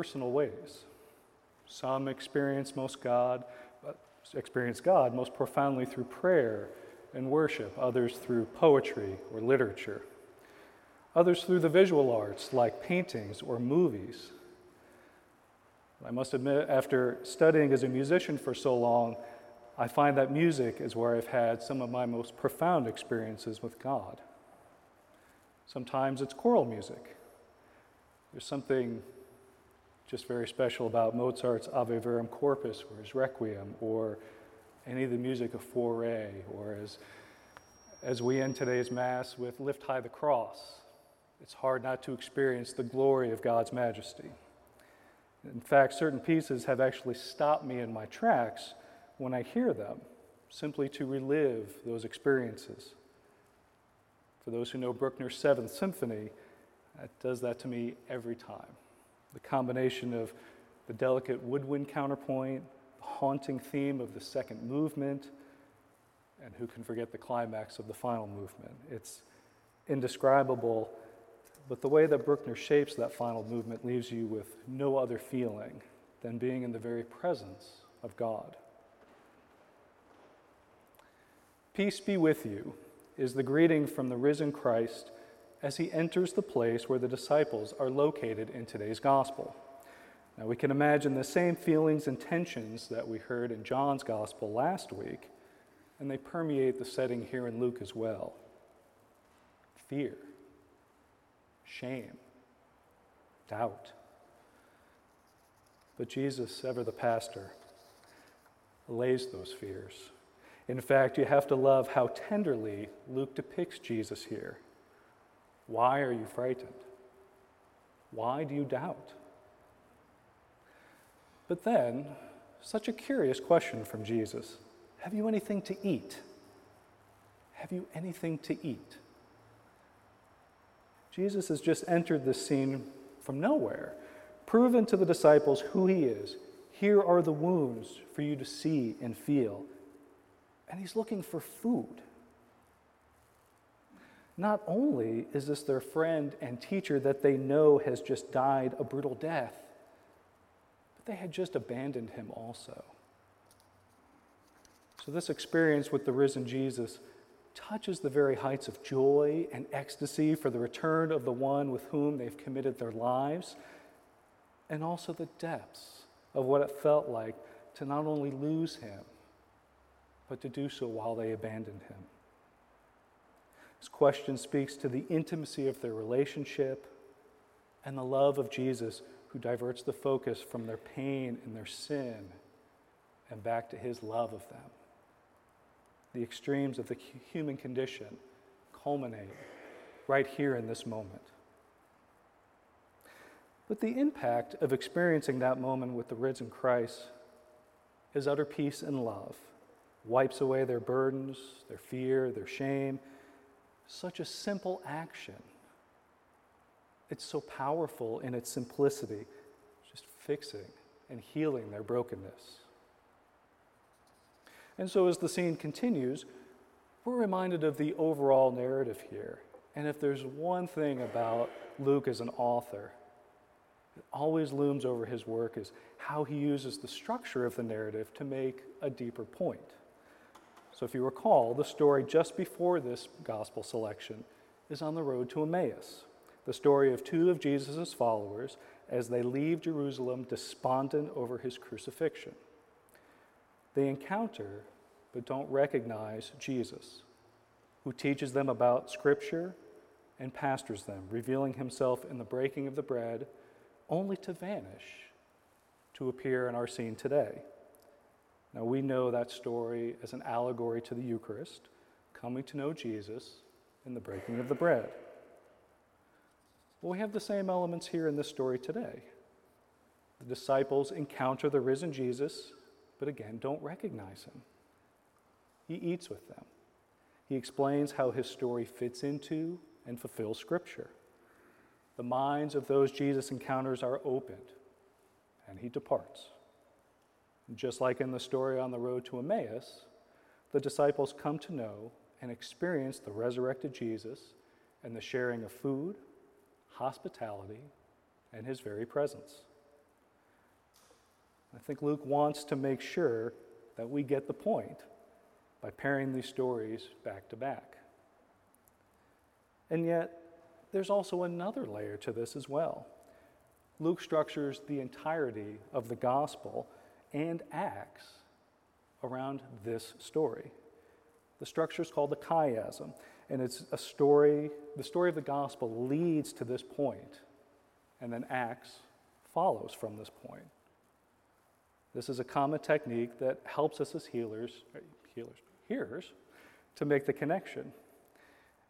personal ways. Some experience most God, uh, experience God most profoundly through prayer and worship, others through poetry or literature, others through the visual arts like paintings or movies. I must admit, after studying as a musician for so long, I find that music is where I've had some of my most profound experiences with God. Sometimes it's choral music. There's something just very special about Mozart's Ave Verum Corpus or his Requiem or any of the music of Fauré or as, as we end today's Mass with Lift High the Cross. It's hard not to experience the glory of God's majesty. In fact, certain pieces have actually stopped me in my tracks when I hear them, simply to relive those experiences. For those who know Bruckner's Seventh Symphony, that does that to me every time. The combination of the delicate woodwind counterpoint, the haunting theme of the second movement, and who can forget the climax of the final movement? It's indescribable, but the way that Bruckner shapes that final movement leaves you with no other feeling than being in the very presence of God. Peace be with you is the greeting from the risen Christ as he enters the place where the disciples are located in today's gospel. Now, we can imagine the same feelings and tensions that we heard in John's gospel last week, and they permeate the setting here in Luke as well fear, shame, doubt. But Jesus, ever the pastor, allays those fears. In fact, you have to love how tenderly Luke depicts Jesus here. Why are you frightened? Why do you doubt? But then, such a curious question from Jesus Have you anything to eat? Have you anything to eat? Jesus has just entered this scene from nowhere, proven to the disciples who he is. Here are the wounds for you to see and feel. And he's looking for food. Not only is this their friend and teacher that they know has just died a brutal death, but they had just abandoned him also. So, this experience with the risen Jesus touches the very heights of joy and ecstasy for the return of the one with whom they've committed their lives, and also the depths of what it felt like to not only lose him, but to do so while they abandoned him. This question speaks to the intimacy of their relationship and the love of Jesus, who diverts the focus from their pain and their sin and back to his love of them. The extremes of the human condition culminate right here in this moment. But the impact of experiencing that moment with the risen Christ is utter peace and love, wipes away their burdens, their fear, their shame, such a simple action. It's so powerful in its simplicity, just fixing and healing their brokenness. And so, as the scene continues, we're reminded of the overall narrative here. And if there's one thing about Luke as an author that always looms over his work is how he uses the structure of the narrative to make a deeper point. So, if you recall, the story just before this gospel selection is on the road to Emmaus, the story of two of Jesus' followers as they leave Jerusalem despondent over his crucifixion. They encounter but don't recognize Jesus, who teaches them about Scripture and pastors them, revealing himself in the breaking of the bread, only to vanish to appear in our scene today. Now, we know that story as an allegory to the Eucharist, coming to know Jesus in the breaking of the bread. Well, we have the same elements here in this story today. The disciples encounter the risen Jesus, but again, don't recognize him. He eats with them. He explains how his story fits into and fulfills Scripture. The minds of those Jesus encounters are opened, and he departs. Just like in the story on the road to Emmaus, the disciples come to know and experience the resurrected Jesus and the sharing of food, hospitality, and his very presence. I think Luke wants to make sure that we get the point by pairing these stories back to back. And yet, there's also another layer to this as well. Luke structures the entirety of the gospel and Acts around this story. The structure is called the chiasm, and it's a story, the story of the gospel leads to this point, and then Acts follows from this point. This is a common technique that helps us as healers, healers, hearers, to make the connection.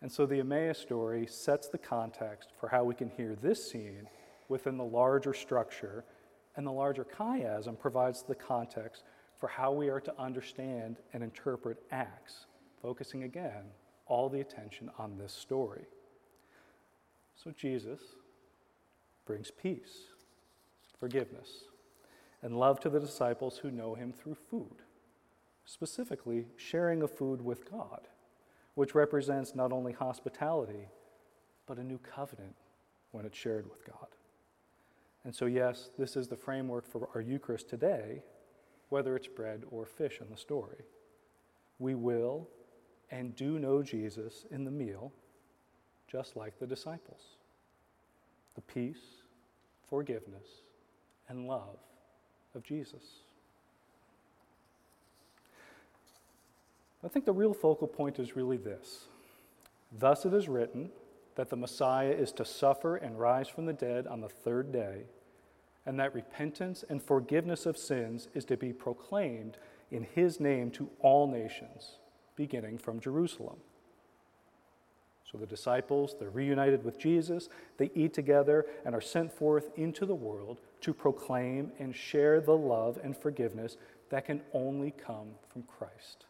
And so the Emmaus story sets the context for how we can hear this scene within the larger structure, and the larger chiasm provides the context for how we are to understand and interpret Acts, focusing again all the attention on this story. So Jesus brings peace, forgiveness, and love to the disciples who know him through food, specifically sharing of food with God, which represents not only hospitality, but a new covenant when it's shared with God. And so, yes, this is the framework for our Eucharist today, whether it's bread or fish in the story. We will and do know Jesus in the meal, just like the disciples. The peace, forgiveness, and love of Jesus. I think the real focal point is really this Thus it is written that the Messiah is to suffer and rise from the dead on the third day, and that repentance and forgiveness of sins is to be proclaimed in his name to all nations, beginning from Jerusalem. So the disciples, they're reunited with Jesus, they eat together and are sent forth into the world to proclaim and share the love and forgiveness that can only come from Christ.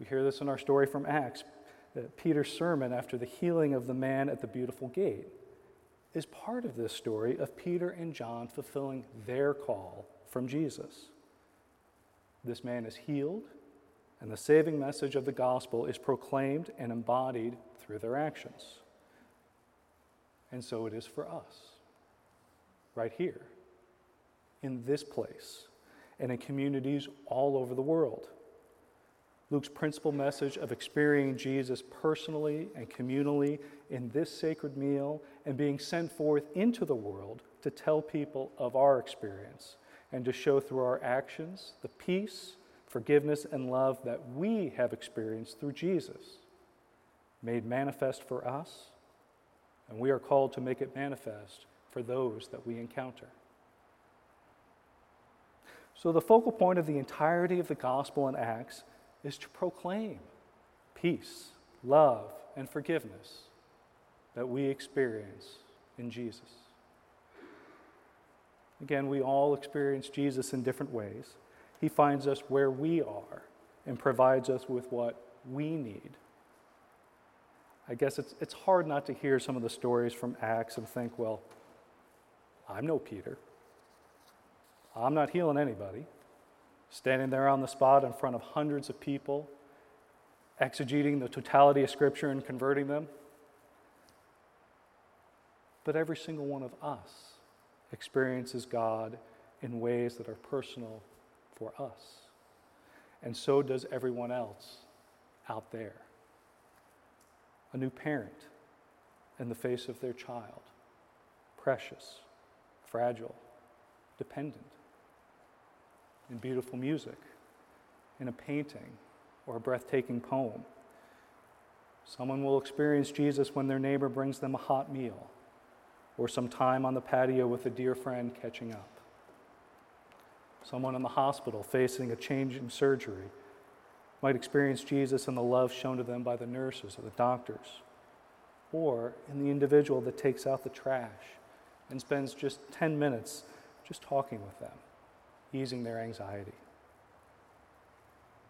We hear this in our story from Acts. Peter's sermon after the healing of the man at the beautiful gate is part of this story of Peter and John fulfilling their call from Jesus. This man is healed, and the saving message of the gospel is proclaimed and embodied through their actions. And so it is for us, right here, in this place, and in communities all over the world. Luke's principal message of experiencing Jesus personally and communally in this sacred meal and being sent forth into the world to tell people of our experience and to show through our actions the peace forgiveness, and love that we have experienced through Jesus, made manifest for us, and we are called to make it manifest for those that we encounter. So, the focal point of the entirety of the gospel and Acts is to proclaim peace, love, and forgiveness that we experience in Jesus. Again, we all experience Jesus in different ways. He finds us where we are and provides us with what we need. I guess it's, it's hard not to hear some of the stories from Acts and think, well, I'm no Peter. I'm not healing anybody. Standing there on the spot in front of hundreds of people, exegeting the totality of Scripture and converting them. But every single one of us experiences God in ways that are personal for us. And so does everyone else out there. A new parent in the face of their child, precious, fragile, dependent, in beautiful music, in a painting or a breathtaking poem. Someone will experience Jesus when their neighbor brings them a hot meal or some time on the patio with a dear friend catching up someone in the hospital facing a change in surgery might experience Jesus and the love shown to them by the nurses or the doctors, or in the individual that takes out the trash and spends just 10 minutes just talking with them, easing their anxiety.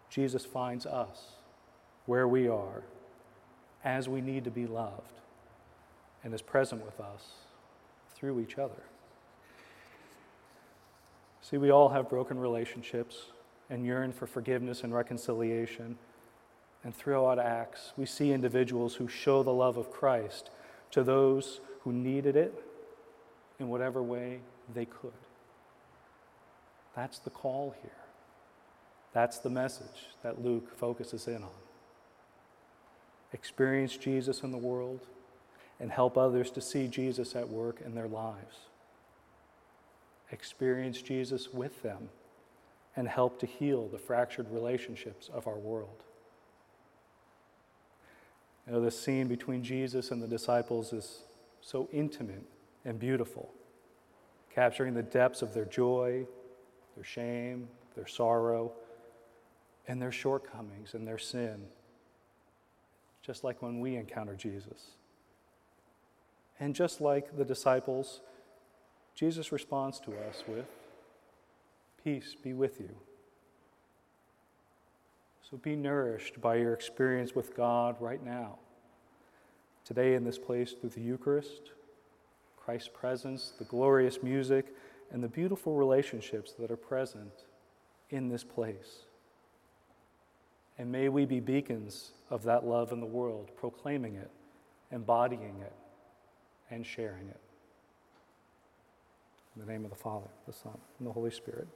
Jesus finds us where we are as we need to be loved and is present with us through each other. See, we all have broken relationships and yearn for forgiveness and reconciliation. And throughout Acts, we see individuals who show the love of Christ to those who needed it in whatever way they could. That's the call here. That's the message that Luke focuses in on. Experience Jesus in the world and help others to see Jesus at work in their lives. Experience Jesus with them and help to heal the fractured relationships of our world. You know, the scene between Jesus and the disciples is so intimate and beautiful, capturing the depths of their joy, their shame, their sorrow, and their shortcomings and their sin, just like when we encounter Jesus. And just like the disciples, Jesus responds to us with, Peace be with you. So be nourished by your experience with God right now. Today, in this place, through the Eucharist, Christ's presence, the glorious music, and the beautiful relationships that are present in this place. And may we be beacons of that love in the world, proclaiming it, embodying it, and sharing it. In the name of the Father, the Son, and the Holy Spirit.